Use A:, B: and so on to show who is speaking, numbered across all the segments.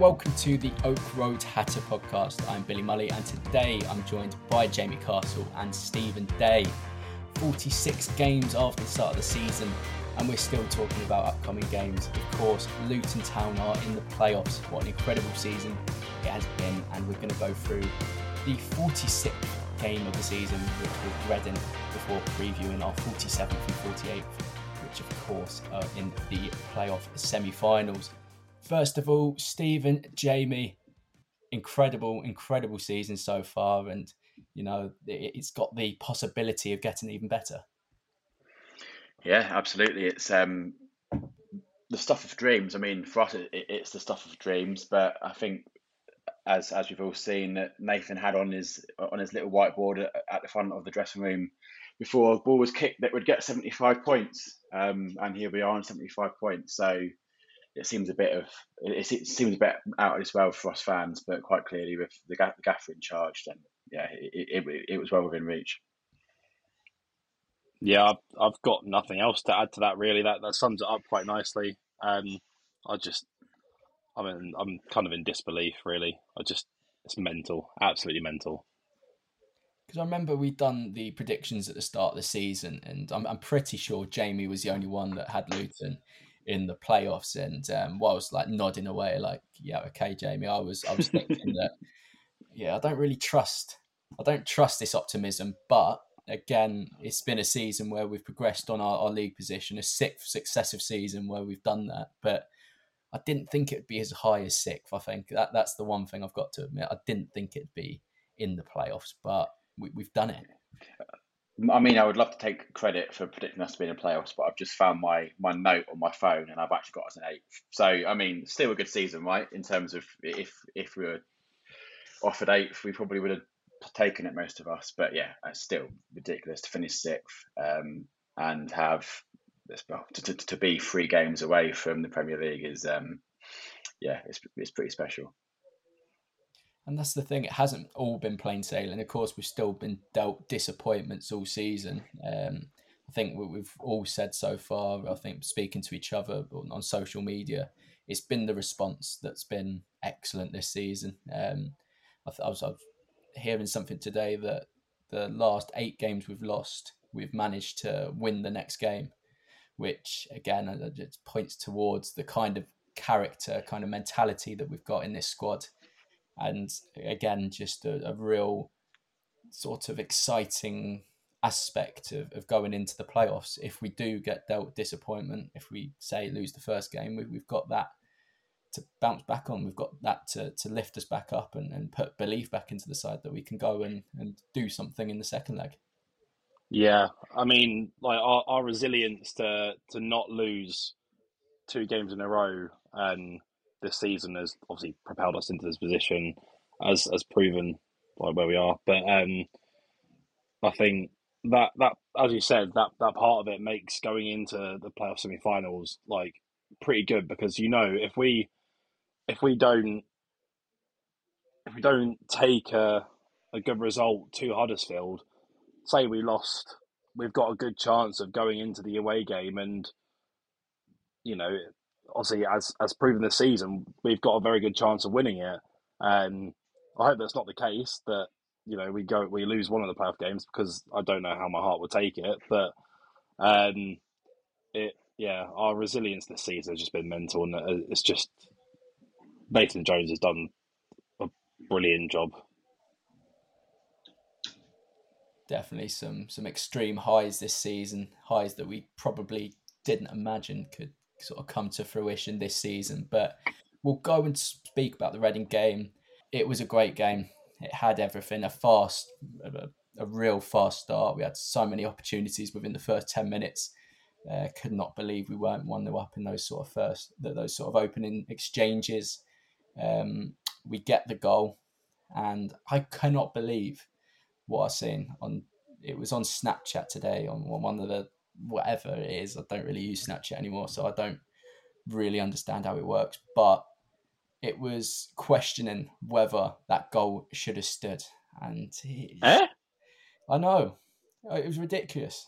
A: welcome to the Oak Road Hatter podcast. I'm Billy Mully and today I'm joined by Jamie Castle and Stephen Day. 46 games after the start of the season and we're still talking about upcoming games. Of course, Luton Town are in the playoffs. What an incredible season it has been and we're going to go through the 46th game of the season which was Reading before previewing our 47th and 48th which of course are in the playoff semi-finals. First of all, Stephen, Jamie, incredible, incredible season so far, and you know it's got the possibility of getting even better.
B: Yeah, absolutely. It's um, the stuff of dreams. I mean, for us, it, it's the stuff of dreams. But I think, as as we've all seen, Nathan had on his on his little whiteboard at, at the front of the dressing room before the ball was kicked that would get seventy five points, um, and here we are on seventy five points. So it seems a bit of it, it seems a bit out of as well for us fans, but quite clearly with the, the gaffer in charge, then yeah, it, it, it was well within reach.
C: Yeah, I've, I've got nothing else to add to that. Really, that that sums it up quite nicely. Um, I just, I mean, I'm kind of in disbelief. Really, I just, it's mental, absolutely mental.
A: Because I remember we'd done the predictions at the start of the season, and I'm, I'm pretty sure Jamie was the only one that had Luton in the playoffs. And um, was like nodding away, like, yeah, okay, Jamie, I was I was thinking that, yeah, I don't really trust, I don't trust this optimism. But again, it's been a season where we've progressed on our, our league position, a sixth successive season where we've done that. But I didn't think it'd be as high as sixth. I think that that's the one thing I've got to admit. I didn't think it'd be in the playoffs, but we, we've done it.
B: I mean, I would love to take credit for predicting us to be in the playoffs, but I've just found my my note on my phone, and I've actually got us an eighth. So, I mean, still a good season, right? In terms of if if we were offered eighth, we probably would have taken it, most of us. But yeah, it's still ridiculous to finish sixth um, and have well, to, to, to be three games away from the Premier League is um, yeah, it's it's pretty special.
A: And that's the thing; it hasn't all been plain sailing. Of course, we've still been dealt disappointments all season. Um, I think what we've all said so far. I think speaking to each other on social media, it's been the response that's been excellent this season. Um, I, I was, I was hearing something today that the last eight games we've lost, we've managed to win the next game, which again it points towards the kind of character, kind of mentality that we've got in this squad and again, just a, a real sort of exciting aspect of, of going into the playoffs. If we do get dealt disappointment, if we say lose the first game, we, we've got that to bounce back on. We've got that to, to lift us back up and, and put belief back into the side that we can go and, and do something in the second leg.
C: Yeah, I mean, like our, our resilience to to not lose two games in a row and this season has obviously propelled us into this position, as as proven like where we are. But um, I think that that as you said, that that part of it makes going into the playoff semi-finals like pretty good because you know if we if we don't if we don't take a a good result to Huddersfield, say we lost, we've got a good chance of going into the away game and you know obviously as as proven this season, we've got a very good chance of winning it. And I hope that's not the case that you know we go we lose one of the playoff games because I don't know how my heart would take it. But um, it yeah, our resilience this season has just been mental, and uh, it's just Nathan Jones has done a brilliant job.
A: Definitely some some extreme highs this season, highs that we probably didn't imagine could sort of come to fruition this season. But we'll go and speak about the Reading game. It was a great game. It had everything. A fast, a, a real fast start. We had so many opportunities within the first ten minutes. Uh, could not believe we weren't one 0 up in those sort of first, those sort of opening exchanges. Um, we get the goal, and I cannot believe what I've seen on. It was on Snapchat today on one of the whatever it is. I don't really use Snapchat anymore, so I don't really understand how it works. But it was questioning whether that goal should have stood, and
C: eh?
A: I know it was ridiculous.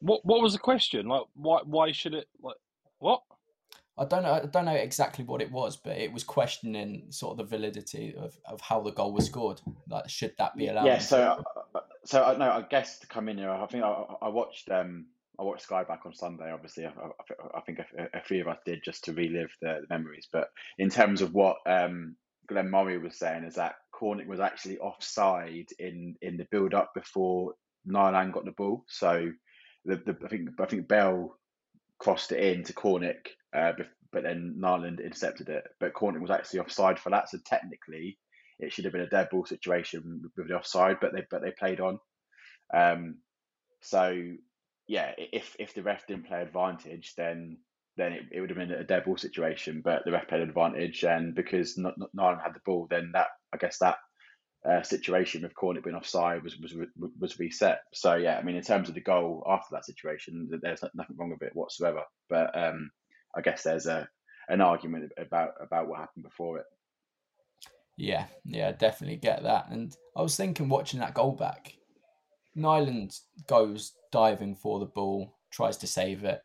C: What What was the question? Like, why Why should it? Like, what?
A: I don't know. I don't know exactly what it was, but it was questioning sort of the validity of, of how the goal was scored. Like, should that be allowed?
B: Yeah. So, so I know. I guess to come in here, I think I, I watched. Um, I watched Sky back on Sunday. Obviously, I, I, I think a, a, few of us did just to relive the, the memories. But in terms of what um, Glenn Murray was saying, is that Cornick was actually offside in in the build up before Nyland got the ball. So the, the I think I think Bell crossed it in to Cornick, uh, but then Nyland intercepted it. But Cornick was actually offside for that. So technically, it should have been a dead ball situation with the offside, but they but they played on. Um, so yeah, if if the ref didn't play advantage, then then it, it would have been a dead ball situation. But the ref played advantage, and because Nyland had the ball, then that I guess that uh, situation with Cornick being offside was, was was reset. So yeah, I mean, in terms of the goal after that situation, there's nothing wrong with it whatsoever. But um, I guess there's a an argument about about what happened before it.
A: Yeah, yeah, definitely get that. And I was thinking, watching that goal back, Nyland goes diving for the ball, tries to save it,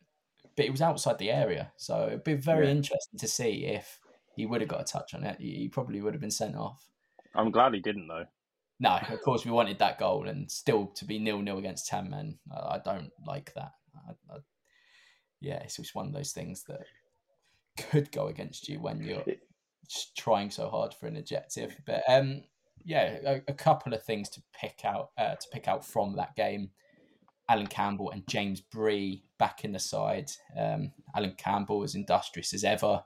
A: but it was outside the area. So it'd be very yeah. interesting to see if he would have got a touch on it. He probably would have been sent off.
C: I'm glad he didn't though.
A: No, of course we wanted that goal, and still to be nil nil against ten men, I, I don't like that. I, I, yeah, it's just one of those things that could go against you when you're trying so hard for an objective. But um, yeah, a, a, couple of things to pick out uh, to pick out from that game. Alan Campbell and James Bree back in the side. Um, Alan Campbell as industrious as ever.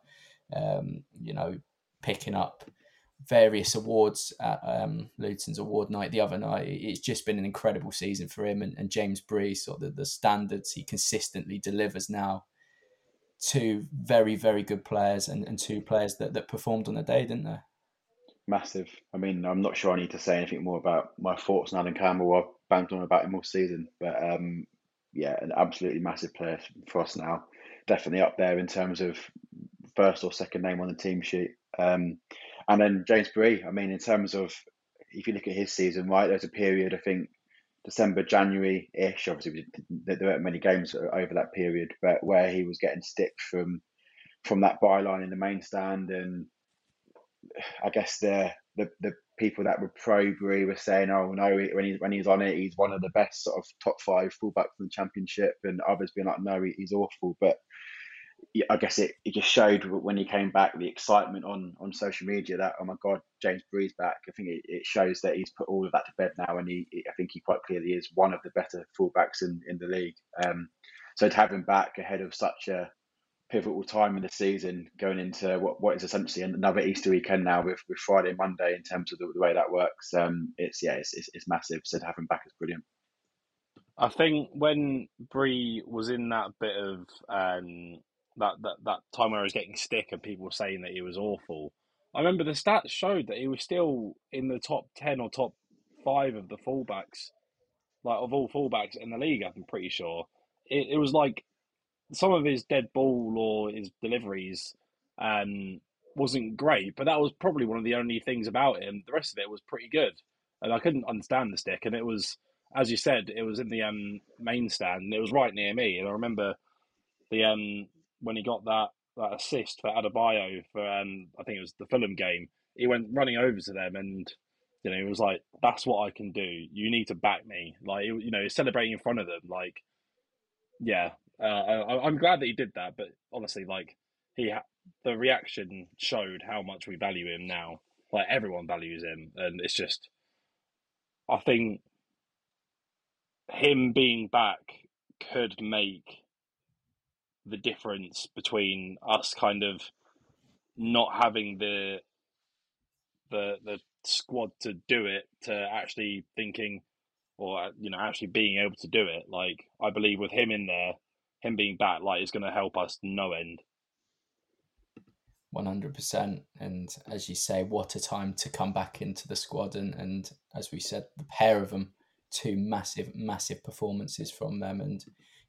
A: Um, you know, picking up various awards at um, Luton's award night the other night. It's just been an incredible season for him and, and James Bree, sort of the, the standards he consistently delivers now. Two very, very good players and, and two players that, that performed on the day, didn't they?
B: Massive. I mean, I'm not sure I need to say anything more about my thoughts on Alan Campbell. I've banged on about him all season, but um, yeah, an absolutely massive player for us now. Definitely up there in terms of first or second name on the team sheet. Um, and then James Bree, I mean, in terms of if you look at his season, right, there's a period, I think December, January ish. Obviously, there weren't many games over that period, but where he was getting stick from from that byline in the main stand, and I guess the the, the people that were pro Bree were saying, "Oh no, when he's when he's on it, he's one of the best sort of top five fullbacks in the championship," and others being like, "No, he's awful." But I guess it, it just showed when he came back the excitement on on social media that oh my god James Bree's back. I think it, it shows that he's put all of that to bed now, and he I think he quite clearly is one of the better fullbacks in in the league. Um, so to have him back ahead of such a pivotal time in the season, going into what, what is essentially another Easter weekend now with, with Friday and Monday in terms of the, the way that works, um, it's yeah, it's, it's, it's massive. So to have him back is brilliant.
C: I think when Bree was in that bit of um, that, that that time where he was getting stick and people were saying that he was awful, I remember the stats showed that he was still in the top ten or top five of the fullbacks, like of all fullbacks in the league. I'm pretty sure it, it was like some of his dead ball or his deliveries um, wasn't great, but that was probably one of the only things about him. The rest of it was pretty good, and I couldn't understand the stick. And it was, as you said, it was in the um, main stand, and it was right near me. And I remember the um, when he got that that assist for Adebayo for um, I think it was the Fulham game. He went running over to them and you know he was like, "That's what I can do. You need to back me." Like you know, celebrating in front of them. Like, yeah, uh, I, I'm glad that he did that. But honestly, like he ha- the reaction showed how much we value him now. Like everyone values him, and it's just, I think him being back could make the difference between us kind of not having the the the squad to do it to actually thinking or you know actually being able to do it like i believe with him in there him being back like is going to help us no end.
A: 100% and as you say what a time to come back into the squad. And, and as we said the pair of them two massive massive performances from them. And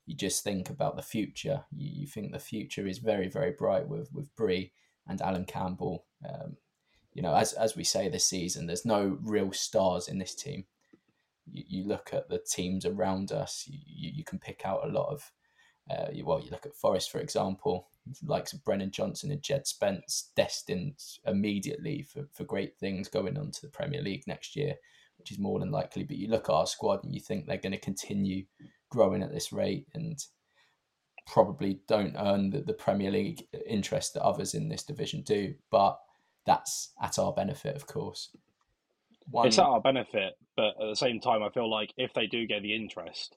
A: you just think about the future. You, you think the future is very very bright with with Bree and Alan Campbell. Um, you know as, as we say this season there's no real stars in this team. You, you look at the teams around us. You, you can pick out a lot of uh, well, you look at Forest, for example, likes of Brennan Johnson and Jed Spence, destined immediately for, for great things going on to the Premier League next year, which is more than likely. But you look at our squad and you think they're going to continue growing at this rate and probably don't earn the, the Premier League interest that others in this division do. But that's at our benefit, of course.
C: One... It's at our benefit, but at the same time, I feel like if they do get the interest,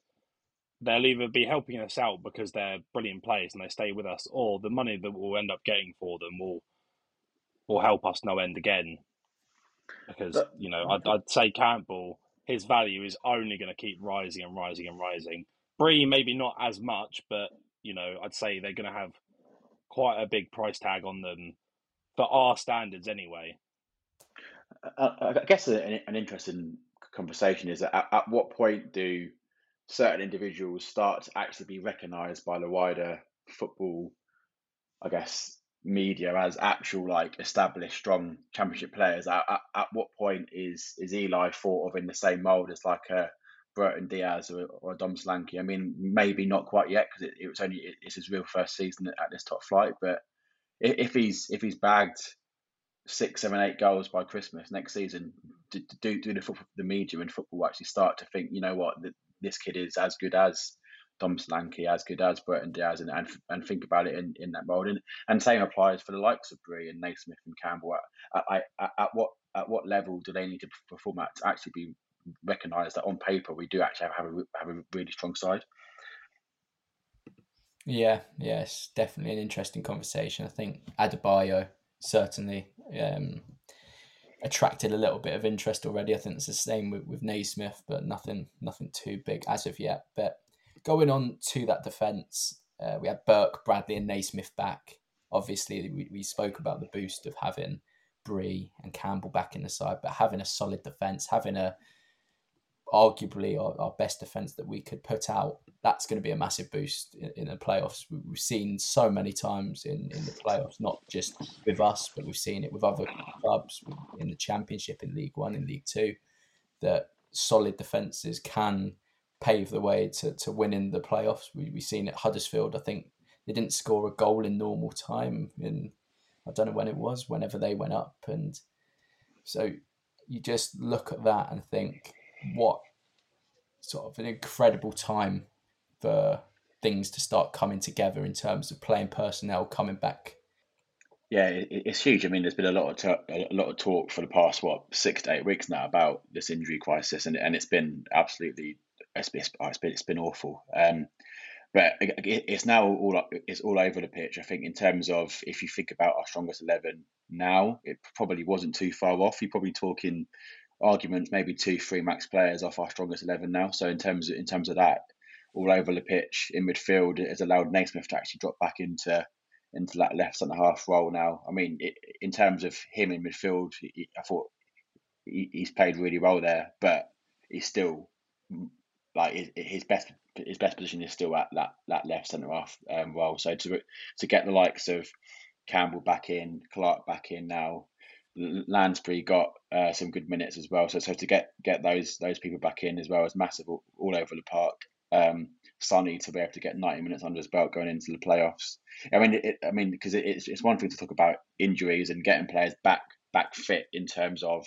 C: they'll either be helping us out because they're brilliant players and they stay with us, or the money that we'll end up getting for them will will help us no end again. Because but, you know, I'd, I'd say Campbell, his value is only going to keep rising and rising and rising. Bree maybe not as much, but you know, I'd say they're going to have quite a big price tag on them for our standards anyway.
B: I, I guess an, an interesting conversation is at, at what point do certain individuals start to actually be recognised by the wider football, I guess, media as actual like established strong championship players. At, at, at what point is is Eli thought of in the same mould as like a Brereton Diaz or, or a Dom Solanke? I mean, maybe not quite yet because it, it, was only it's his real first season at this top flight. But if he's if he's bagged six, seven, eight goals by Christmas next season, do do, do the the media and football actually start to think, you know what, this kid is as good as Dom Solanke, as good as Brereton Diaz, and, and, and think about it in, in that mold. And, and same applies for the likes of Bree and Naismith and Campbell. At, at, at, at, what at what level do they need to perform at to actually be recognised that on paper we do actually have, have, a, have a really strong side?
A: Yeah, yes, definitely an interesting conversation. I think Adebayo certainly um, attracted a little bit of interest already. I think it's the same with, with Naismith, but nothing nothing too big as of yet. But going on to that defence, uh, we had Burke, Bradley, and Naismith back. Obviously, we, we spoke about the boost of having Bree and Campbell back in the side, but having a solid defence, having a arguably our, our best defence that we could put out, that's going to be a massive boost in, in, the playoffs. We've seen so many times in, in the playoffs, not just with us, but we've seen it with other clubs in the Championship, in League One, in League Two, that solid defences can pave the way to, to winning the playoffs. We, we've seen at Huddersfield, I think they didn't score a goal in normal time in I don't know when it was, whenever they went up. And so you just look at that and think, what sort of an incredible time for things to start coming together in terms of playing personnel coming back.
B: Yeah, it's huge. I mean, there's been a lot of talk, a lot of talk for the past what six to eight weeks now about this injury crisis, and and it's been absolutely it's been it's been, it's been awful. Um, but it's now all it's all over the pitch. I think in terms of if you think about our strongest eleven now, it probably wasn't too far off. You're probably talking arguments, maybe two, three max players off our strongest eleven now. So in terms of, in terms of that, all over the pitch in midfield, it has allowed Naismith to actually drop back into into that left centre half role now. I mean, it, in terms of him in midfield, he, I thought he, he's played really well there, but he's still like his best his best position is still at that that left centre half um, role. So to to get the likes of Campbell back in, Clark back in now, Lansbury got uh, some good minutes as well. So so to get get those those people back in as well is massive all, all over the park. Um, Sonny to be able to get 90 minutes under his belt going into the playoffs. I mean, it, I mean, because it, it's it's one thing to talk about injuries and getting players back back fit in terms of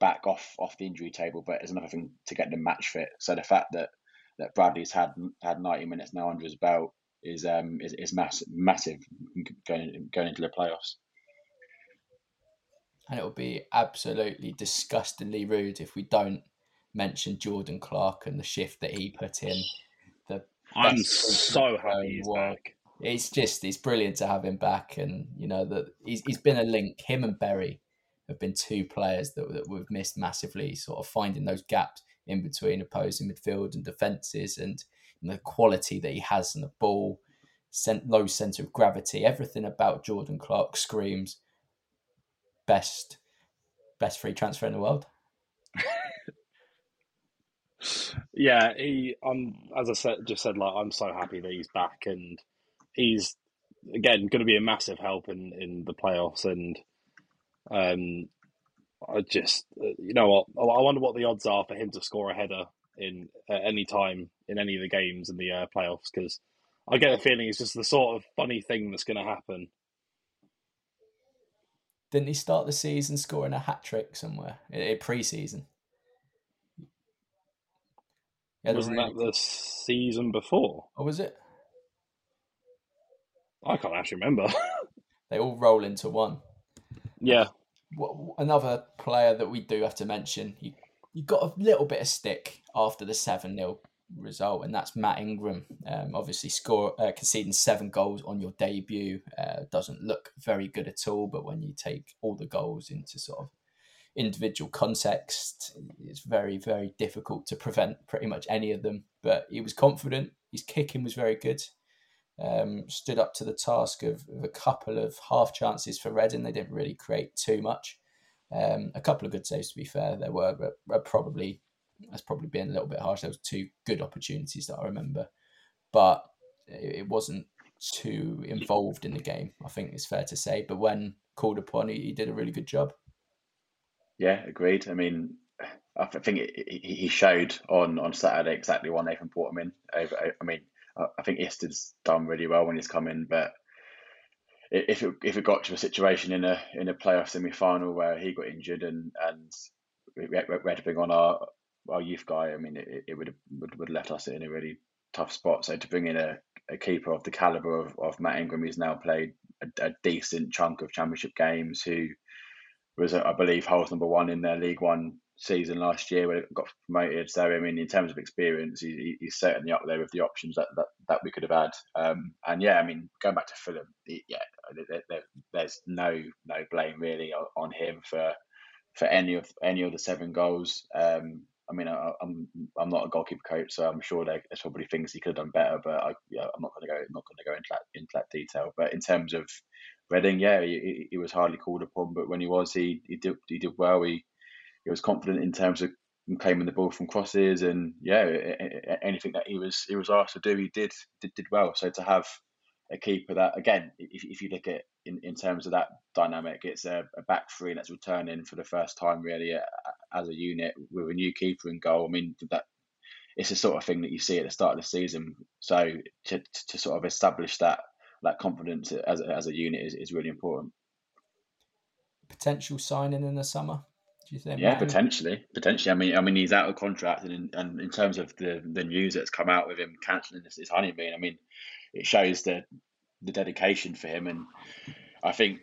B: back off off the injury table, but it's another thing to get them match fit. So the fact that that Bradley's had had 90 minutes now under his belt is um is, is massive massive going going into the playoffs.
A: And it will be absolutely disgustingly rude if we don't mention Jordan Clark and the shift that he put in. The
C: I'm so happy he's back.
A: It's just it's brilliant to have him back, and you know that he's he's been a link. Him and Berry have been two players that, that we've missed massively, sort of finding those gaps in between opposing midfield and defences and, and the quality that he has in the ball, low centre of gravity, everything about Jordan Clark screams best best free transfer in the world.
C: yeah, he. I'm as I said, just said like I'm so happy that he's back and he's again going to be a massive help in in the playoffs and um, I just, you know what? I wonder what the odds are for him to score a header in at any time in any of the games in the uh, playoffs because I get a feeling it's just the sort of funny thing that's going to happen.
A: Didn't he start the season scoring a hat trick somewhere in pre-season?
C: Wasn't really... that the season before?
A: Or was it?
C: I can't actually remember.
A: they all roll into one.
C: Yeah
A: another player that we do have to mention, he, he got a little bit of stick after the 7 0 result, and that's Matt Ingram. Um, obviously, score uh, conceding seven goals on your debut uh, doesn't look very good at all, but when you take all the goals into sort of individual context, it's very, very difficult to prevent pretty much any of them. But he was confident, his kicking was very good um, stood up to the task of, of, a couple of half chances for Reading. They didn't really create too much. Um, a couple of good saves, to be fair, there were, but probably that's probably been a little bit harsh. There was two good opportunities that I remember, but it, wasn't too involved in the game. I think it's fair to say. But when called upon, he, he did a really good job.
B: Yeah, agreed. I mean, I think he showed on on Saturday exactly why Nathan brought him in. I, I mean, I think Isted's done really well when he's come in, but if it if it got to a situation in a in a playoff semi final where he got injured and and we had to bring on our our youth guy, I mean, it, it would have would, would left us in a really tough spot. So to bring in a, a keeper of the caliber of, of Matt Ingram, who's now played a, a decent chunk of championship games, who was I believe Hull's number one in their League One season last year when it got promoted. So I mean, in terms of experience, he, he's certainly up there with the options that that, that we could have had. Um, and yeah, I mean, going back to Fulham, yeah, there, there, there's no no blame really on him for for any of any of the seven goals. Um, I mean, I, am I'm, I'm not a goalkeeper coach, so I'm sure there's probably things he could have done better. But I, yeah, I'm not going to go not going to go into that into that detail. But in terms of Reading, yeah, he, he was hardly called upon, but when he was, he he did he did well. He he was confident in terms of claiming the ball from crosses, and yeah, anything that he was he was asked to do, he did did, did well. So to have a keeper that again, if, if you look at in, in terms of that dynamic, it's a, a back three that's returning for the first time really as a unit with a new keeper in goal. I mean that it's the sort of thing that you see at the start of the season. So to, to sort of establish that that confidence as, as a unit is, is really important.
A: Potential signing in the summer. Do you think?
B: Yeah, potentially, potentially. I mean, I mean, he's out of contract, and in, and in terms of the the news that's come out with him cancelling his, his honeymoon, I mean, it shows the the dedication for him, and I think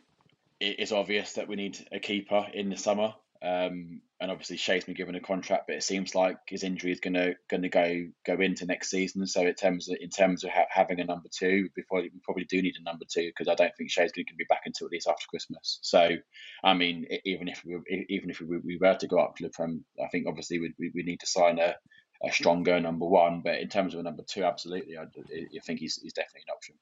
B: it's obvious that we need a keeper in the summer. Um, and obviously Shea's been given a contract, but it seems like his injury is gonna gonna go go into next season. So in terms of in terms of ha- having a number two, we probably we probably do need a number two because I don't think Shea's going to be back until at least after Christmas. So I mean, even if we even if we, we were to go up to the Prem, I think obviously we we, we need to sign a, a stronger number one. But in terms of a number two, absolutely, I, I think he's he's definitely an option.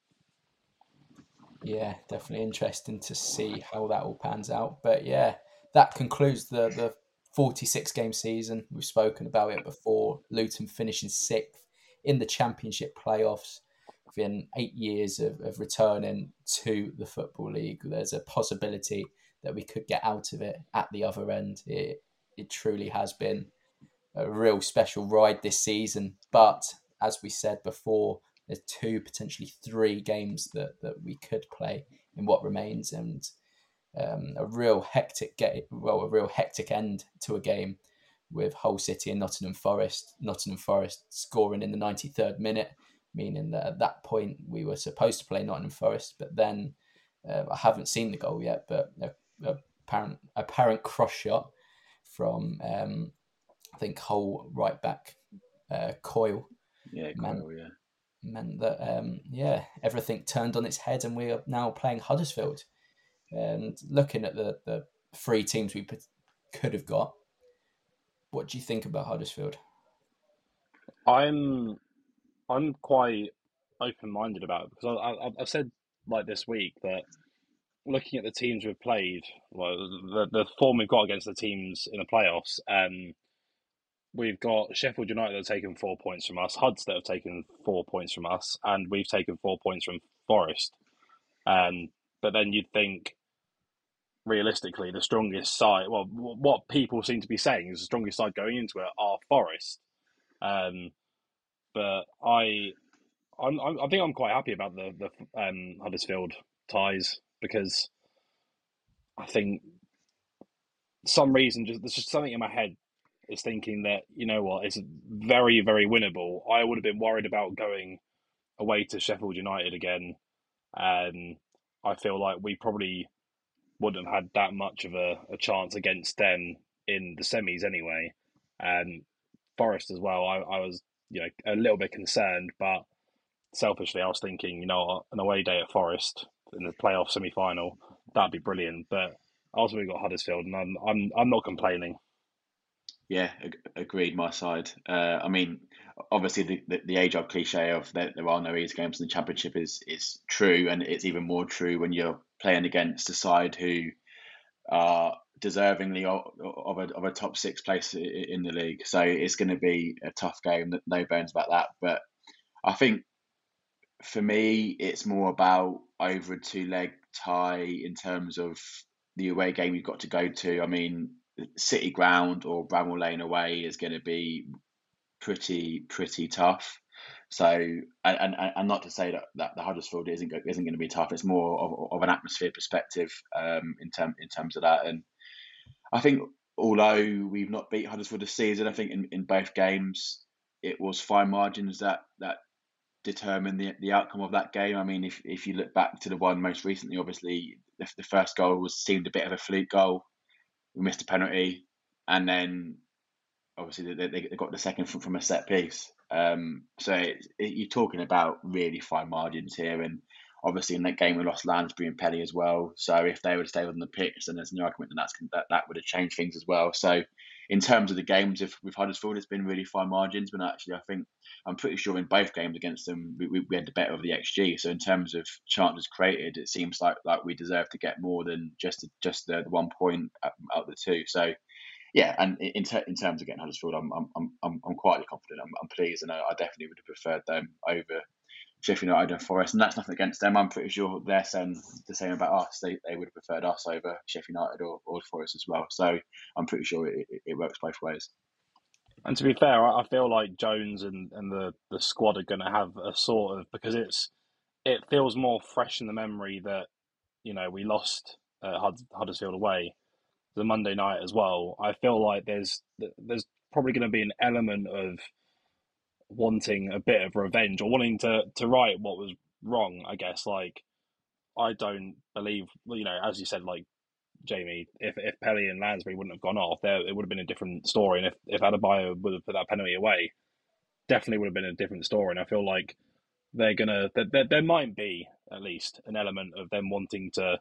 A: Yeah, definitely interesting to see how that all pans out. But yeah, that concludes the the 46 game season. We've spoken about it before. Luton finishing sixth in the championship playoffs within eight years of, of returning to the Football League. There's a possibility that we could get out of it at the other end. It, it truly has been a real special ride this season. But as we said before, there's two, potentially three games that, that we could play in what remains. And um, a real hectic get well a real hectic end to a game with Hull City and Nottingham Forest. Nottingham Forest scoring in the 93rd minute, meaning that at that point we were supposed to play Nottingham Forest, but then uh, I haven't seen the goal yet, but a, a apparent apparent cross shot from um, I think Hull right back uh, Coyle.
B: Yeah,
A: meant,
B: Coyle, yeah.
A: Meant that um, yeah everything turned on its head, and we are now playing Huddersfield and looking at the, the three teams we could have got, what do you think about Huddersfield?
C: I'm I'm quite open minded about it because I, I, I've said like this week that looking at the teams we've played, well, the the form we've got against the teams in the playoffs, um, we've got Sheffield United that have taken four points from us, Huds that have taken four points from us, and we've taken four points from Forest. Um, but then you'd think realistically the strongest side. Well, what people seem to be saying is the strongest side going into it are Forest. Um, but I, I'm, i think I'm quite happy about the the um, Huddersfield ties because I think some reason just there's just something in my head is thinking that you know what it's very very winnable. I would have been worried about going away to Sheffield United again. Um, I feel like we probably wouldn't have had that much of a, a chance against them in the semis anyway. And Forest as well, I, I was you know a little bit concerned, but selfishly I was thinking, you know, an away day at Forest in the playoff semi final, that'd be brilliant. But also we got Huddersfield, and I'm I'm I'm not complaining.
B: Yeah, agreed. My side. Uh, I mean, obviously, the, the, the age old cliche of that there are no easy games in the championship is is true, and it's even more true when you're playing against a side who are deservingly of, a of a top six place in the league. So it's going to be a tough game. No bones about that. But I think for me, it's more about over a two leg tie in terms of the away game you've got to go to. I mean, City Ground or Bramall Lane away is going to be pretty pretty tough. So and, and, and not to say that, that the Huddersfield isn't isn't going to be tough. It's more of, of an atmosphere perspective um, in term in terms of that. And I think although we've not beat Huddersfield this season, I think in, in both games it was fine margins that that determined the the outcome of that game. I mean, if if you look back to the one most recently, obviously the, the first goal was seemed a bit of a fluke goal we missed a penalty, and then obviously they, they got the second from, from a set piece. Um, so it, it, you're talking about really fine margins here, and obviously in that game we lost Lansbury and Pelly as well. So if they would stay on the pitch, then there's no argument that that's, that that would have changed things as well. So in terms of the games, if with Huddersfield, it's been really fine margins. But actually, I think I'm pretty sure in both games against them, we, we, had the better of the xG. So in terms of chances created, it seems like like we deserve to get more than just just the, the one point out of the two. So yeah, and in ter- in terms of getting Huddersfield, I'm I'm I'm I'm quietly confident. I'm, I'm pleased, and I, I definitely would have preferred them over Sheffield United and Forest, and that's nothing against them. I'm pretty sure they're saying the same about us. They, they would have preferred us over Sheffield United or, or Forest as well. So I'm pretty sure it, it works both ways.
C: And to be fair, I feel like Jones and, and the, the squad are going to have a sort of because it's it feels more fresh in the memory that you know we lost uh, Huddersfield away the Monday night as well. I feel like there's there's probably going to be an element of wanting a bit of revenge or wanting to to right what was wrong. I guess like I don't believe you know as you said like Jamie, if if Pelly and Lansbury wouldn't have gone off, there it would have been a different story. And if if Adebayo would have put that penalty away, definitely would have been a different story. And I feel like they're gonna there, there might be at least an element of them wanting to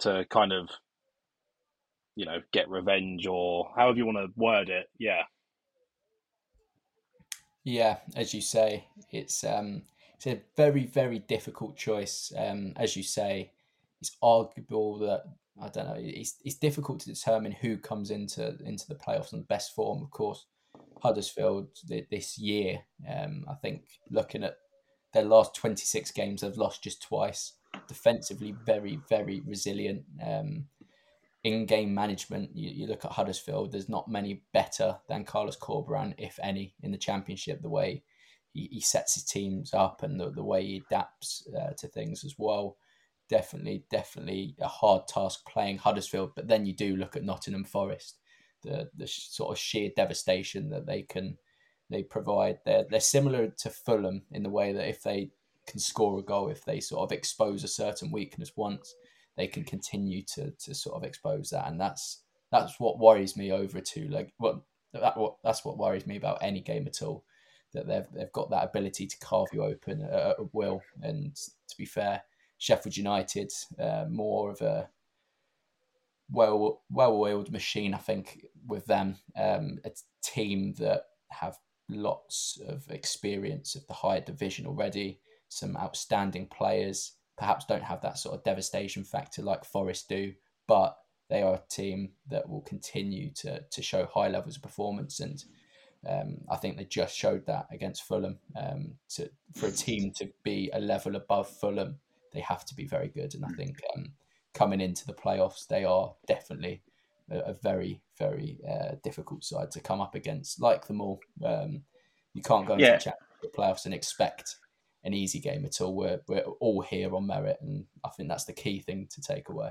C: to kind of you know get revenge or however you want to word it. Yeah.
A: Yeah, as you say, it's um, it's a very very difficult choice. Um, as you say, it's arguable that I don't know. It's it's difficult to determine who comes into into the playoffs in the best form. Of course, Huddersfield this year. Um, I think looking at their last twenty six games, they've lost just twice. Defensively, very very resilient. Um, in game management, you, you look at Huddersfield. There's not many better than Carlos Corberán, if any, in the championship. The way he, he sets his teams up and the, the way he adapts uh, to things as well definitely, definitely a hard task playing Huddersfield. But then you do look at Nottingham Forest, the the sort of sheer devastation that they can they provide. They're they're similar to Fulham in the way that if they can score a goal, if they sort of expose a certain weakness once, they can continue to to sort of expose that, and that's that's what worries me over two like what that what that's what worries me about any game at all that they've they've got that ability to carve you open at, at will. And to be fair, Sheffield United, uh, more of a well well oiled machine, I think, with them. Um, a team that have lots of experience of the higher division already, some outstanding players. Perhaps don't have that sort of devastation factor like Forest do, but they are a team that will continue to to show high levels of performance and. Um, I think they just showed that against Fulham. Um, to, for a team to be a level above Fulham they have to be very good. And I think um, coming into the playoffs, they are definitely a, a very, very uh, difficult side to come up against. Like them all, um, you can't go into yeah. the playoffs and expect an easy game at all. We're we're all here on merit, and I think that's the key thing to take away.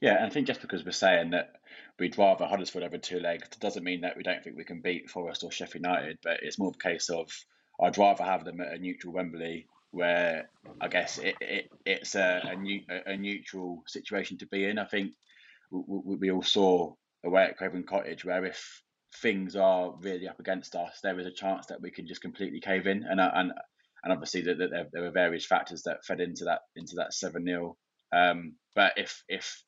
B: Yeah, and I think just because we're saying that we'd rather Huddersfield over two legs doesn't mean that we don't think we can beat Forest or Sheffield United, but it's more of a case of I'd rather have them at a neutral Wembley where I guess it, it it's a, a, new, a, neutral situation to be in. I think we, we all saw away at Craven Cottage where if things are really up against us, there is a chance that we can just completely cave in. And and and obviously that there, there were various factors that fed into that into that seven 0 um, But if if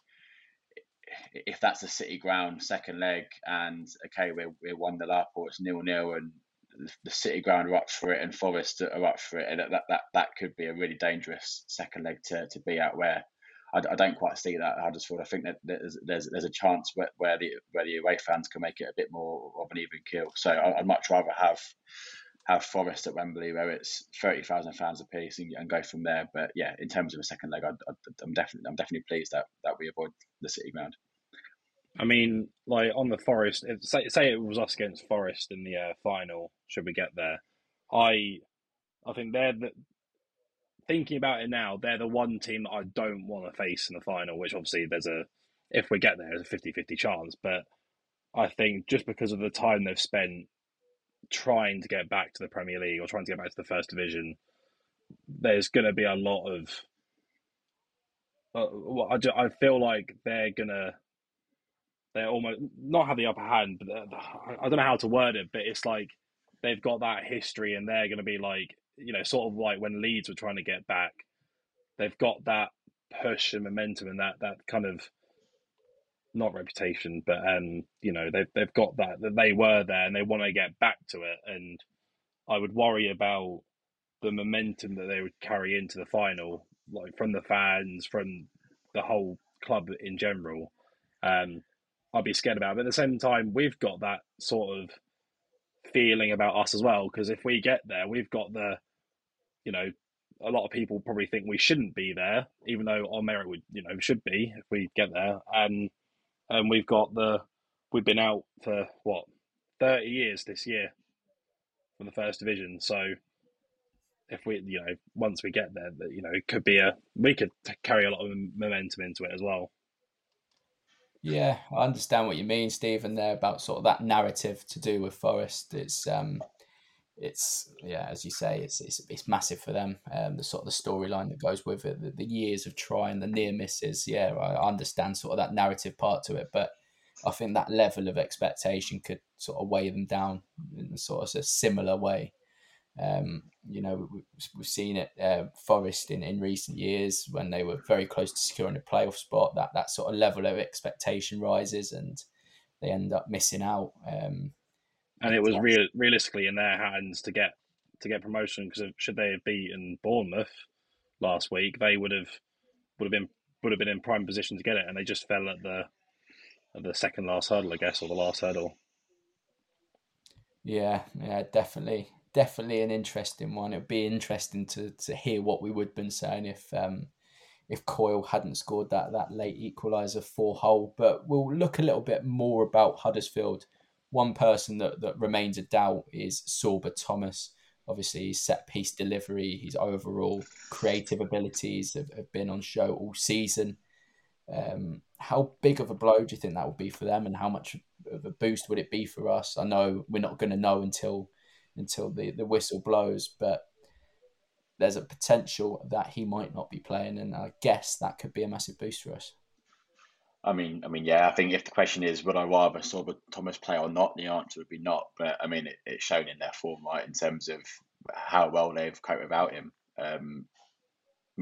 B: if that's a City ground second leg and okay we're we're one nil up or it's nil nil and the City ground are up for it and Forest are up for it, and that that, that could be a really dangerous second leg to, to be at. Where I, I don't quite see that at Huddersfield. I think that there's there's, there's a chance where, where the where the away fans can make it a bit more of an even kill. So I, would much rather have have Forest at Wembley where it's thirty thousand fans apiece and, and go from there. But yeah, in terms of a second leg, I, am definitely I'm definitely pleased that that we avoid the City ground.
C: I mean, like on the Forest, say say it was us against Forest in the uh, final. Should we get there? I, I think they're the, thinking about it now. They're the one team that I don't want to face in the final. Which obviously there's a, if we get there, there's a 50-50 chance. But I think just because of the time they've spent trying to get back to the Premier League or trying to get back to the First Division, there's going to be a lot of. Uh, I, I feel like they're gonna they're almost not have the upper hand, but I don't know how to word it, but it's like they've got that history and they're going to be like, you know, sort of like when Leeds were trying to get back, they've got that push and momentum and that that kind of not reputation, but um, you know, they've they've got that that they were there and they want to get back to it. And I would worry about the momentum that they would carry into the final, like from the fans, from the whole club in general. Um, I'd be scared about. But at the same time, we've got that sort of feeling about us as well. Because if we get there, we've got the, you know, a lot of people probably think we shouldn't be there, even though our merit would, you know, should be if we get there. And and we've got the, we've been out for what, thirty years this year, from the first division. So if we, you know, once we get there, that you know, it could be a, we could carry a lot of momentum into it as well.
A: Yeah, I understand what you mean, Stephen, there about sort of that narrative to do with Forest. It's um, it's yeah, as you say, it's it's, it's massive for them. Um, the sort of the storyline that goes with it, the, the years of trying, the near misses. Yeah, I understand sort of that narrative part to it, but I think that level of expectation could sort of weigh them down in a sort of a similar way. Um, you know, we've seen it uh, Forest in, in recent years when they were very close to securing a playoff spot. That that sort of level of expectation rises, and they end up missing out. Um,
C: and it was real, realistically in their hands to get to get promotion because should they have beaten Bournemouth last week, they would have would have been would have been in prime position to get it, and they just fell at the at the second last hurdle, I guess, or the last hurdle.
A: Yeah, yeah, definitely, definitely an interesting one. It'd be interesting to to hear what we would have been saying if um if Coyle hadn't scored that that late equaliser for Hull. But we'll look a little bit more about Huddersfield one person that, that remains a doubt is Sorba Thomas. Obviously, his set piece delivery, his overall creative abilities have, have been on show all season. Um, how big of a blow do you think that would be for them, and how much of a boost would it be for us? I know we're not going to know until until the, the whistle blows, but there's a potential that he might not be playing, and I guess that could be a massive boost for us.
B: I mean, I mean, yeah. I think if the question is would I rather Sorba Thomas play or not, the answer would be not. But I mean, it, it's shown in their form, right, in terms of how well they've coped without him. Um,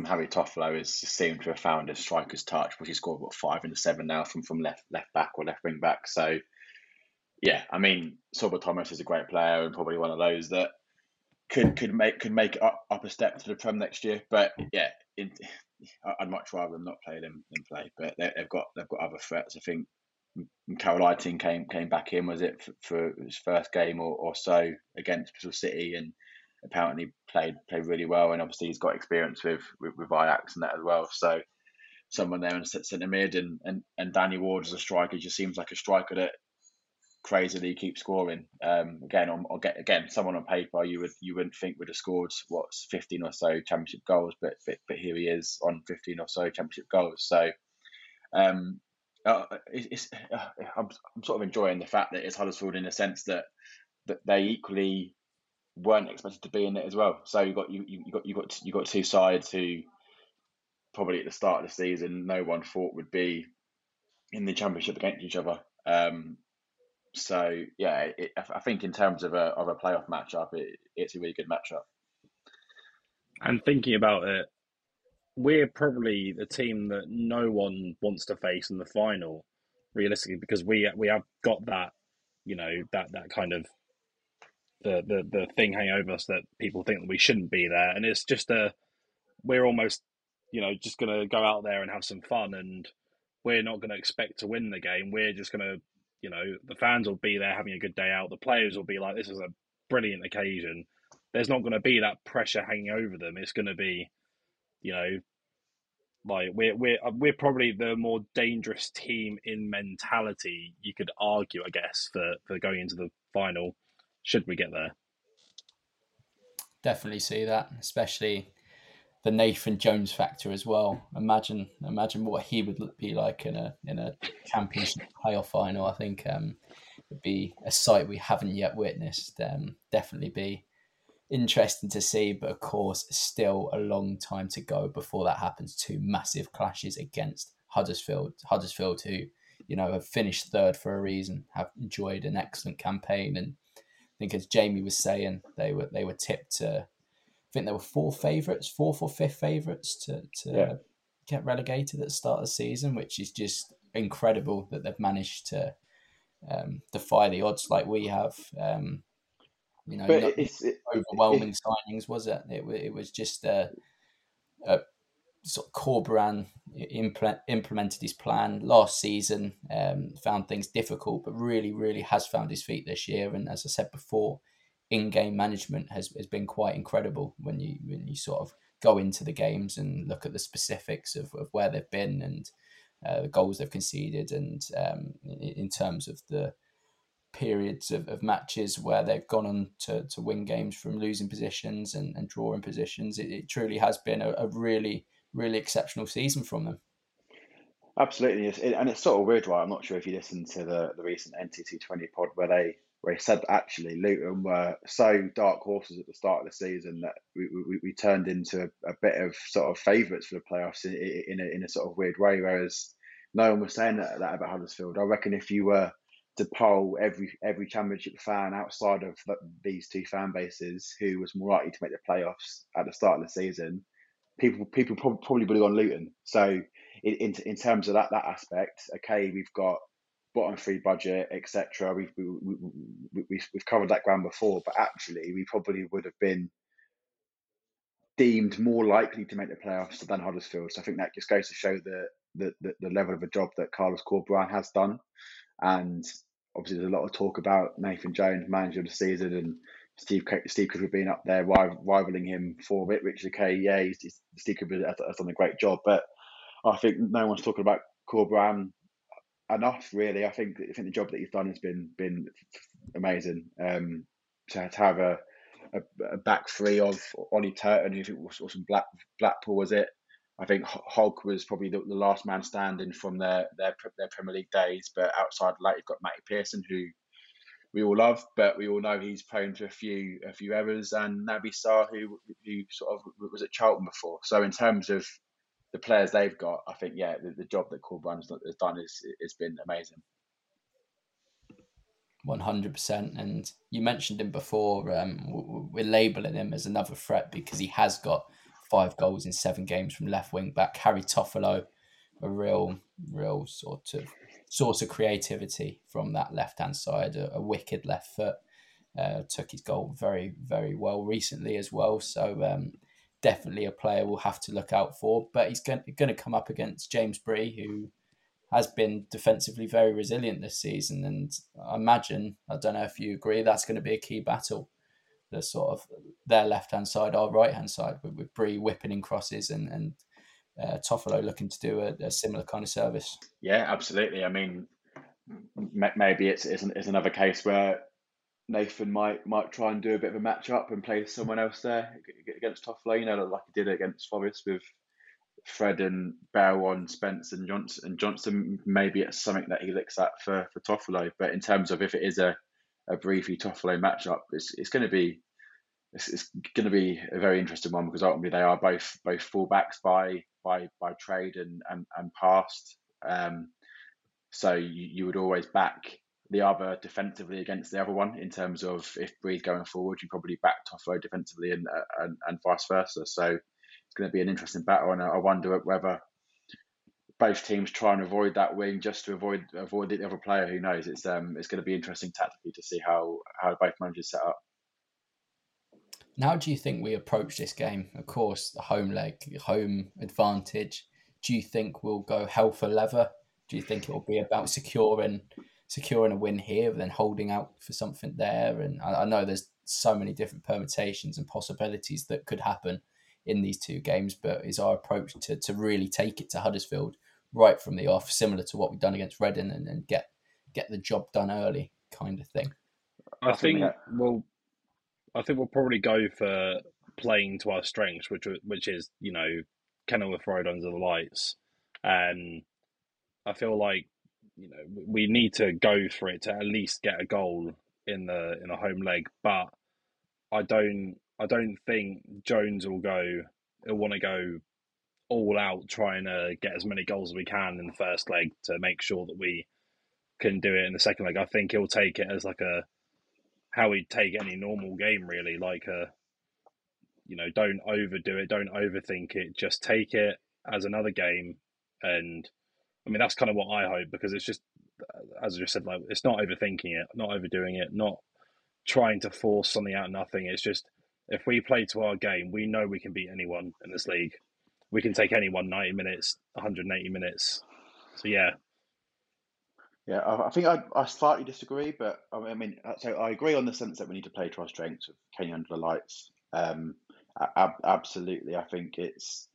B: Harry Toffolo has seemed to have found a striker's touch, which he scored what five the seven now from from left left back or left wing back. So, yeah, I mean, Sorba Thomas is a great player and probably one of those that could could make could make up, up a step to the Prem next year. But yeah, in, I'd much rather them not play them than play. But they, have got they've got other threats. I think Carel Eiting came came back in was it for, for his first game or, or so against Bristol City and apparently played played really well. And obviously he's got experience with with, with Ajax and that as well. So someone there in centre mid and, and and Danny Ward as a striker just seems like a striker that crazily keep scoring. Um, again, on, again, someone on paper you would you wouldn't think would have scored what's fifteen or so championship goals, but but, but here he is on fifteen or so championship goals. So, um, uh, it's, uh, I'm I'm sort of enjoying the fact that it's Huddersfield in the sense that that they equally weren't expected to be in it as well. So you got you you got you got you got two sides who probably at the start of the season no one thought would be in the championship against each other. Um, so yeah, it, I think in terms of a of a playoff matchup, it, it's a really good matchup.
C: And thinking about it, we're probably the team that no one wants to face in the final, realistically, because we we have got that, you know, that that kind of the the the thing hanging over us that people think that we shouldn't be there, and it's just a we're almost, you know, just gonna go out there and have some fun, and we're not gonna expect to win the game. We're just gonna you know, the fans will be there having a good day out. The players will be like, this is a brilliant occasion. There's not going to be that pressure hanging over them. It's going to be, you know, like we're we're uh, we're probably the more dangerous team in mentality. You could argue, I guess, for for going into the final. Should we get there?
A: Definitely see that, especially the Nathan Jones factor as well. Imagine imagine what he would be like in a in a championship playoff final. I think um, would be a sight we haven't yet witnessed. Um, definitely be interesting to see, but of course, still a long time to go before that happens. Two massive clashes against Huddersfield. Huddersfield, who you know have finished third for a reason, have enjoyed an excellent campaign, and I think as Jamie was saying, they were they were tipped to I think there were four favourites, fourth or fifth favourites to, to yeah. get relegated at the start of the season, which is just incredible that they've managed to um, defy the odds like we have. Um, you know, but it's, it, overwhelming signings, was it? It, it was just a, a sort of Corberán implement, implemented his plan last season, um, found things difficult, but really, really has found his feet this year. And as I said before, in-game management has, has been quite incredible when you when you sort of go into the games and look at the specifics of, of where they've been and uh, the goals they've conceded and um, in, terms of the periods of, of matches where they've gone on to, to win games from losing positions and, and drawing positions it, it truly has been a, a really really exceptional season from them
B: Absolutely, and it's sort of weird, right? I'm not sure if you listened to the, the recent NTT20 pod where they where he said actually Luton were so dark horses at the start of the season that we, we, we turned into a, a, bit of sort of favourites for the playoffs in, in, a, in a sort of weird way, whereas no one was saying that, that about Huddersfield. I reckon if you were to poll every every championship fan outside of these two fan bases who was more likely to make the playoffs at the start of the season, people people probably would have gone Luton. So in, in, in terms of that that aspect, okay, we've got bottom three budget, etc. We've we, we, we, we've covered that ground before, but actually we probably would have been deemed more likely to make the playoffs than Huddersfield. So I think that just goes to show the the, the, the level of a job that Carlos Corberán has done. And obviously, there's a lot of talk about Nathan Jones, manager of the season, and Steve Steve Cooper being up there rivaling him for it. Which okay, yeah, he's, he's, Steve Cooper has done a great job, but I think no one's talking about Corberán enough. Really, I think I think the job that he's done has been been amazing. Um, to, to have a, a, a back three of Ollie Turton, who was, from Black, Blackpool, was it? I think Hogg was probably the, the, last man standing from their, their their Premier League days. But outside of that, you've got Matty Pearson, who we all love, but we all know he's prone to a few a few errors, and Naby Sarr, who who sort of was at Charlton before. So in terms of the players they've got, I think yeah, the, the job that Corberán has done is has been amazing.
A: One hundred percent, and you mentioned him before. Um, we're labelling him as another threat because he has got five goals in seven games from left wing back. Harry Toffolo, a real, real sort of source of creativity from that left hand side, a, a, wicked left foot. Uh, took his goal very, very well recently as well. So um, definitely a player we'll have to look out for. But he's going, to come up against James Bree, who has been defensively very resilient this season. And I imagine, I don't know if you agree, that's going to be a key battle the sort of their left hand side, our right hand side, with, with Bree whipping in crosses and and uh, Toffolo looking to do a, a, similar kind of service.
B: Yeah, absolutely. I mean, maybe it's, it's, it's another case where Nathan might might try and do a bit of a match up and play someone else there against Toffolo. You know, like he did against Forest with Fred and Bell Spence and Johnson. And Johnson maybe it's something that he looks at for for Toffolo. But in terms of if it is a a briefly Toffolo matchup. It's it's going to be it's, it's going to be a very interesting one because ultimately they are both both fullbacks by by by trade and and, and past. Um, so you, you would always back the other defensively against the other one in terms of if Bree's going forward, you probably back Toffolo defensively and, and and vice versa. So it's going to be an interesting battle, and I wonder whether both teams try and avoid that wing just to avoid avoid the other player. Who knows? It's um it's going to be interesting tactically to see how how both managers set up.
A: Now, do you think we approach this game? Of course, the home leg, home advantage. Do you think we'll go hell for leather? Do you think it will be about securing securing a win here, then holding out for something there? And I, I know there's so many different permutations and possibilities that could happen in these two games, but is our approach to, to really take it to Huddersfield right from the off, similar to what we've done against Reading, and, and get get the job done early, kind of thing.
C: I think we'll, I think we'll probably go for playing to our strengths, which which is you know Kenilworth Road under the lights, and I feel like you know we need to go for it to at least get a goal in the in a home leg, but I don't I don't think Jones will go. He'll want to go all out trying to get as many goals as we can in the first leg to make sure that we can do it in the second leg. I think he'll take it as like a how he'd take any normal game, really, like a you know, don't overdo it, don't overthink it, just take it as another game. And I mean, that's kind of what I hope because it's just, as I just said, like it's not overthinking it, not overdoing it, not trying to force something out of nothing. It's just if we play to our game, we know we can beat anyone in this league we can take anyone 90 minutes, 180 minutes. So yeah.
B: Yeah, I think I, I slightly disagree, but I mean, uh, so I agree on the sense that we need to play to our strengths with under the lights. Um, ab- absolutely, I think it's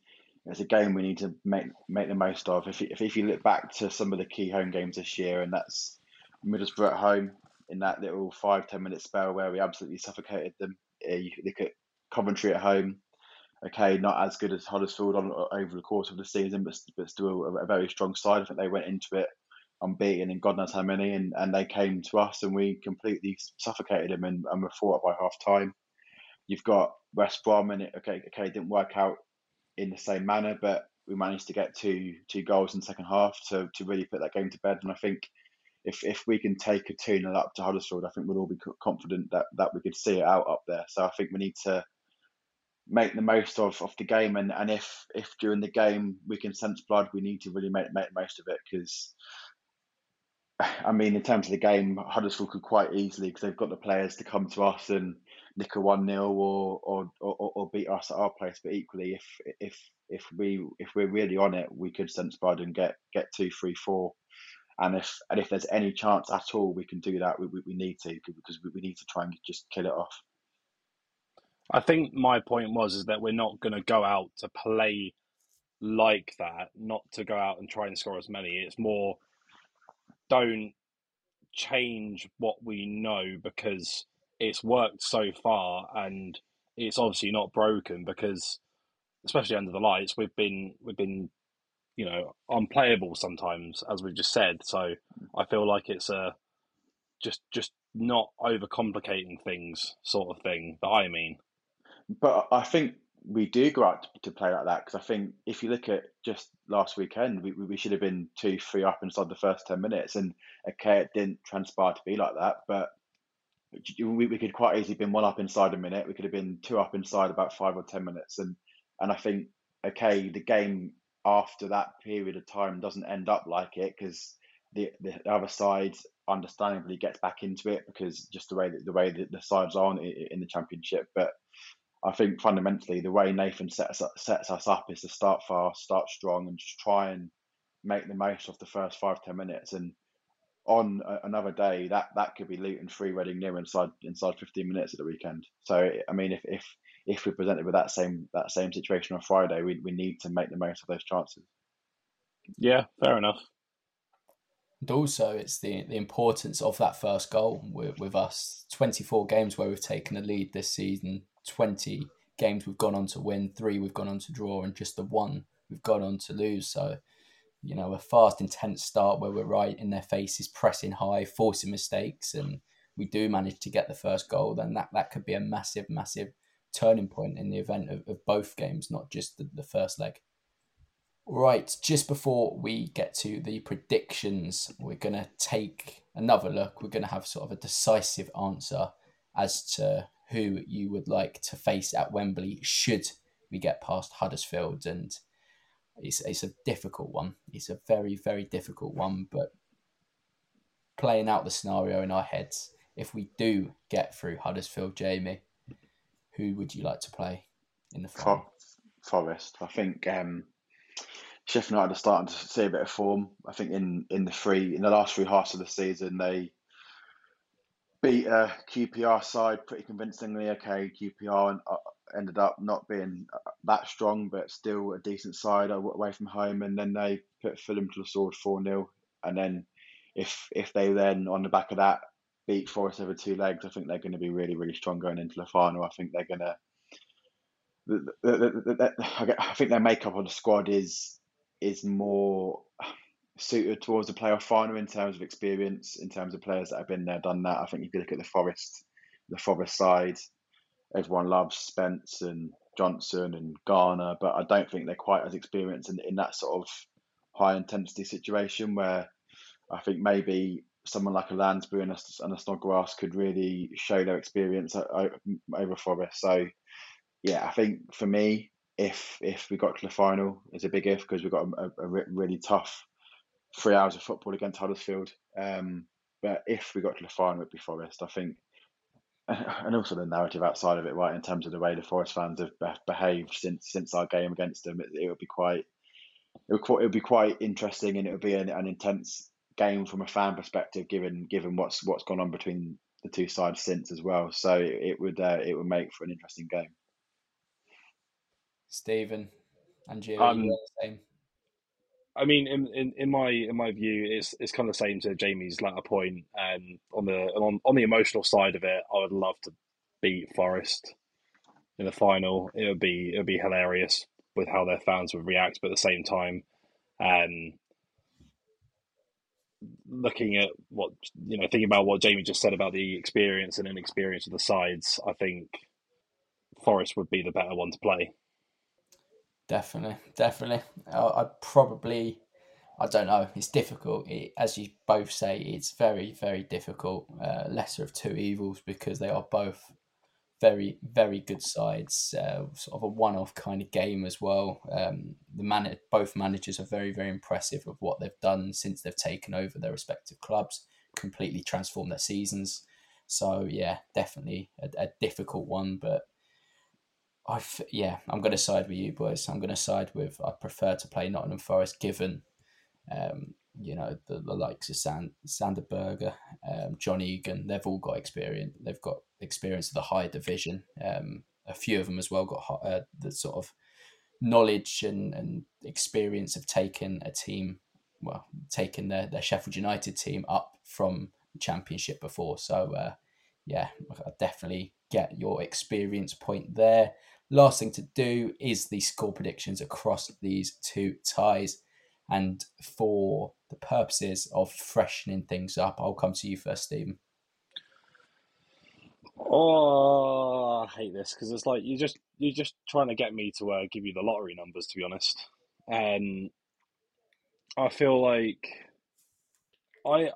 B: it's a game we need to make make the most of. If, if if you look back to some of the key home games this year, and that's Middlesbrough at home in that little five ten minute spell where we absolutely suffocated them. You look at Coventry at home, okay, not as good as Huddersfield on over the course of the season, but but still a, a very strong side. I think they went into it unbeaten in God knows how many, and, and they came to us and we completely suffocated them and, and were fought by half time. You've got West Brom and it okay okay it didn't work out in the same manner, but we managed to get two two goals in the second half to, to really put that game to bed. And I think if if we can take a 2 0 up to Huddersfield, I think we'll all be confident that, that we could see it out up there. So I think we need to make the most of, of the game and, and if if during the game we can sense blood, we need to really make make the most of it because I mean, in terms of the game, Huddersfield could quite easily because they've got the players to come to us and nick a one 0 or, or or or beat us at our place. But equally, if if if we if we're really on it, we could sense blood and get get two, three, four. And if and if there's any chance at all, we can do that. We, we, we need to because we, we need to try and just kill it off.
C: I think my point was is that we're not going to go out to play like that, not to go out and try and score as many. It's more don't change what we know because it's worked so far and it's obviously not broken because especially under the lights we've been we've been you know unplayable sometimes as we've just said. So i feel like it's a just just not overcomplicating things sort of thing that i mean.
B: But i think we do go out to, play like that because i think if you look at just last weekend we, we should have been two three up inside the first 10 minutes and okay it didn't transpire to be like that but we, we could quite easily been one up inside a minute. We could have been two up inside about five or ten minutes, and and I think okay, the game after that period of time doesn't end up like it because the the other side understandably gets back into it because just the way that the way that the sides are in, the championship. But I think fundamentally the way Nathan sets sets us up is to start fast, start strong, and just try and make the most of the first five ten minutes and on a, another day, that that could be Luton three, Reading nil inside inside fifteen minutes at the weekend. So I mean, if if if we're presented with that same that same situation on Friday, we we need to make the most of those chances.
C: Yeah, fair enough.
A: And also, it's the the importance of that first goal with, with us. Twenty four games where we've taken a lead this season. Twenty games we've gone on to win. Three we've gone on to draw, and just the one we've gone on to lose. So you know, a fast, intense start where we're right in their faces, pressing high, forcing mistakes, and we do manage to get the first goal, then that, that could be a massive, massive turning point in the event of, of both games, not just the, the first leg. Right, just before we get to the predictions, we're going to take another look. We're going to have sort of a decisive answer as to who you would like to face at Wembley should we get past Huddersfield. And it's it's a difficult one. It's a very very difficult one. But playing out the scenario in our heads, if we do get through Huddersfield, Jamie, who would you like to play in the final?
B: Forest. I think um, Sheffield United are starting to see a bit of form. I think in in the three in the last three halves of the season they beat a QPR side pretty convincingly. Okay, QPR and uh, ended up not being uh, that strong, but still a decent side away from home. And then they put Fulham to the sword 4 0. And then if if they then, on the back of that, beat Forest over two legs, I think they're going to be really, really strong going into the final. I think they're going to. I think their makeup on the squad is is more suited towards the playoff final in terms of experience, in terms of players that have been there, done that. I think if you look at the Forest, the Forest side, everyone loves Spence and Johnson and Garner, but I don't think they're quite as experienced in, in that sort of high intensity situation where I think maybe someone like a Lansbury and a, and a Snodgrass could really show their experience over Forest. So, yeah, I think for me, if if we got to the final, it's a big if because we've got a, a, really tough three hours of football against Huddersfield. Um, but if we got to the final, it'd be Forest. I think and also the narrative outside of it, right? In terms of the way the Forest fans have behaved since since our game against them, it, it would be quite it would, quite, it would be quite interesting, and it would be an, an intense game from a fan perspective, given given what's what's gone on between the two sides since as well. So it would uh, it would make for an interesting game.
A: Stephen and you,
C: um,
A: the same.
C: I mean, in, in, in my in my view, it's it's kind of the same to Jamie's latter point. And on the on on the emotional side of it, I would love to beat Forest in the final. It would be it would be hilarious with how their fans would react, but at the same time, um, looking at what you know, thinking about what Jamie just said about the experience and inexperience of the sides, I think Forest would be the better one to play.
A: Definitely, definitely. I'd probably, I don't know. It's difficult. It, as you both say, it's very, very difficult. Uh, lesser of two evils because they are both very, very good sides. Uh, sort of a one-off kind of game as well. Um, the man, both managers are very, very impressive of what they've done since they've taken over their respective clubs. Completely transformed their seasons. So yeah, definitely a, a difficult one, but I yeah, I'm going to side with you boys. I'm going to side with. I prefer to play Nottingham Forest, given um, you know the, the likes of Sand, Sander Berge, um, John Egan. They've all got experience. They've got experience of the higher division. Um, a few of them as well got uh, the sort of knowledge and, and experience of taking a team, well, taking their, their Sheffield United team up from the Championship before. So, uh, yeah, I definitely get your experience point there. Last thing to do is the score predictions across these two ties. And for the purposes of freshening things up, I'll come to you first, Stephen.
C: Oh, I hate this because it's like you just you're just trying to get me to uh, give you the lottery numbers. To be honest, and I feel like I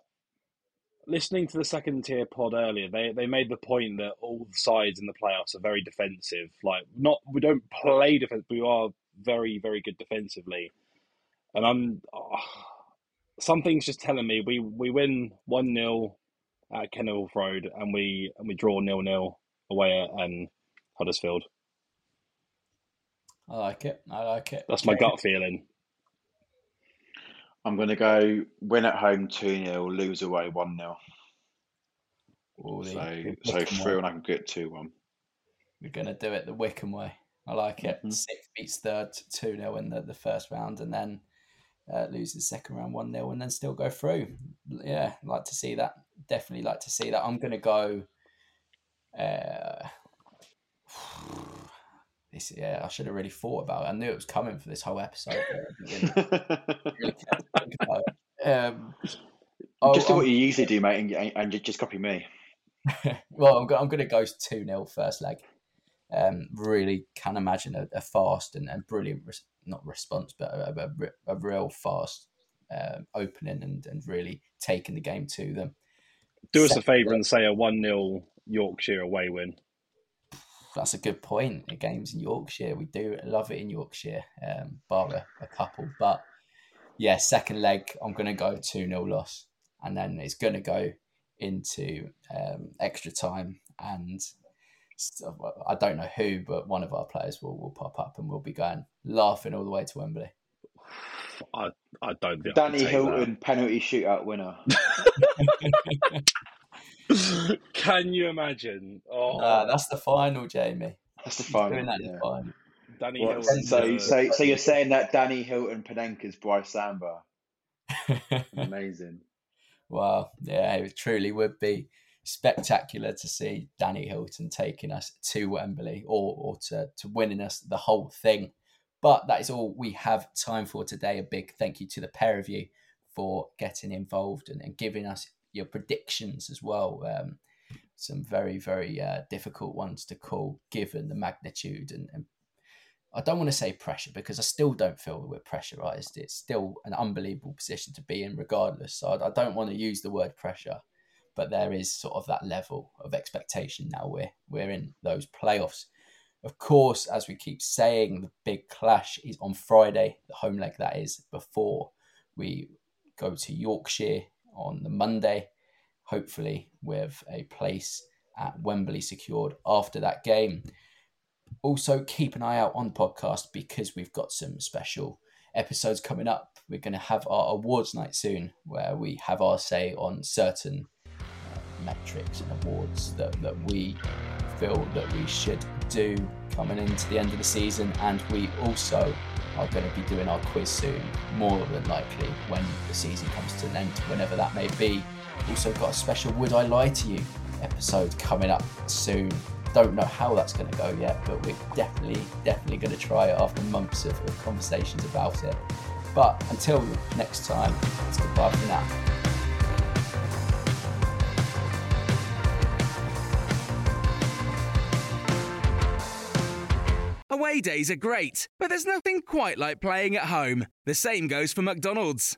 C: listening to the second tier pod earlier. They they made the point that all the sides in the playoffs are very defensive. Like not we don't play defense, but we are very very good defensively. And I'm oh, something's just telling me we we win one 0 at Kenilworth Road, and we and we draw nil nil away at um, Huddersfield.
A: I like it. I like it.
C: That's my gut feeling.
B: I'm going to go win at home 2 0, lose away 1 0. So, so through and I can get 2 1.
A: We're going to do it the Wycombe way. I like it. Mm-hmm. Six beats third, 2 0 in the, the first round, and then uh, lose the second round 1 0, and then still go through. Yeah, like to see that definitely like to see that. I'm going to go. Uh, this, yeah, I should have really thought about it. I knew it was coming for this whole episode. really
B: um, oh, just do what you usually do, mate, and, and just copy me.
A: well, I'm, I'm going to go 2 0 first leg. Um, really can imagine a, a fast and, and brilliant, res- not response, but a, a, a real fast um, opening and, and really taking the game to them.
C: Do us a favour and say a 1 0 Yorkshire away win.
A: That's a good point. The games in Yorkshire, we do love it in Yorkshire, um, bar a, a couple. But yeah, second leg, I'm going to go 2 0 loss. And then it's going to go into um, extra time. And I don't know who, but one of our players will, will pop up and we'll be going laughing all the way to Wembley.
C: I, I don't think
B: Danny Hylton that. penalty shootout winner.
C: Can you imagine?
A: Oh, uh, that's the final, Jamie.
B: That's the final. That
A: yeah. final.
C: Danny what, Hylton.
B: So, so, so you're saying that Danny Hylton Panenka's Brice Samba? Amazing.
A: Wow. Yeah, it truly would be spectacular to see Danny Hylton taking us to Wembley or, or to, to winning us the whole thing. But that is all we have time for today. A big thank you to the pair of you for getting involved and, and giving us your predictions as well. Um, some very, very uh, difficult ones to call given the magnitude and, and I don't want to say pressure because I still don't feel we're pressurized. It's still an unbelievable position to be in, regardless. So I, don't want to use the word pressure, but there is sort of that level of expectation now. We're we're in those playoffs. Of course, as we keep saying, the big clash is on Friday, the home leg that is, before we go to Yorkshire on the Monday, hopefully with a place at Wembley secured after that game. Also, keep an eye out on the podcast because we've got some special episodes coming up. We're going to have our awards night soon where we have our say on certain uh, metrics and awards that, that we feel that we should do coming into the end of the season, and we also are going to be doing our quiz soon, more than likely when the season comes to an end, whenever that may be. Also, got a special Would I Lie to You episode coming up soon. Don't know how that's going to go yet, but we're definitely, definitely going to try it after months of, of conversations about it. But until next time, it's goodbye for now.
D: Away days are great, but there's nothing quite like playing at home. The same goes for McDonald's.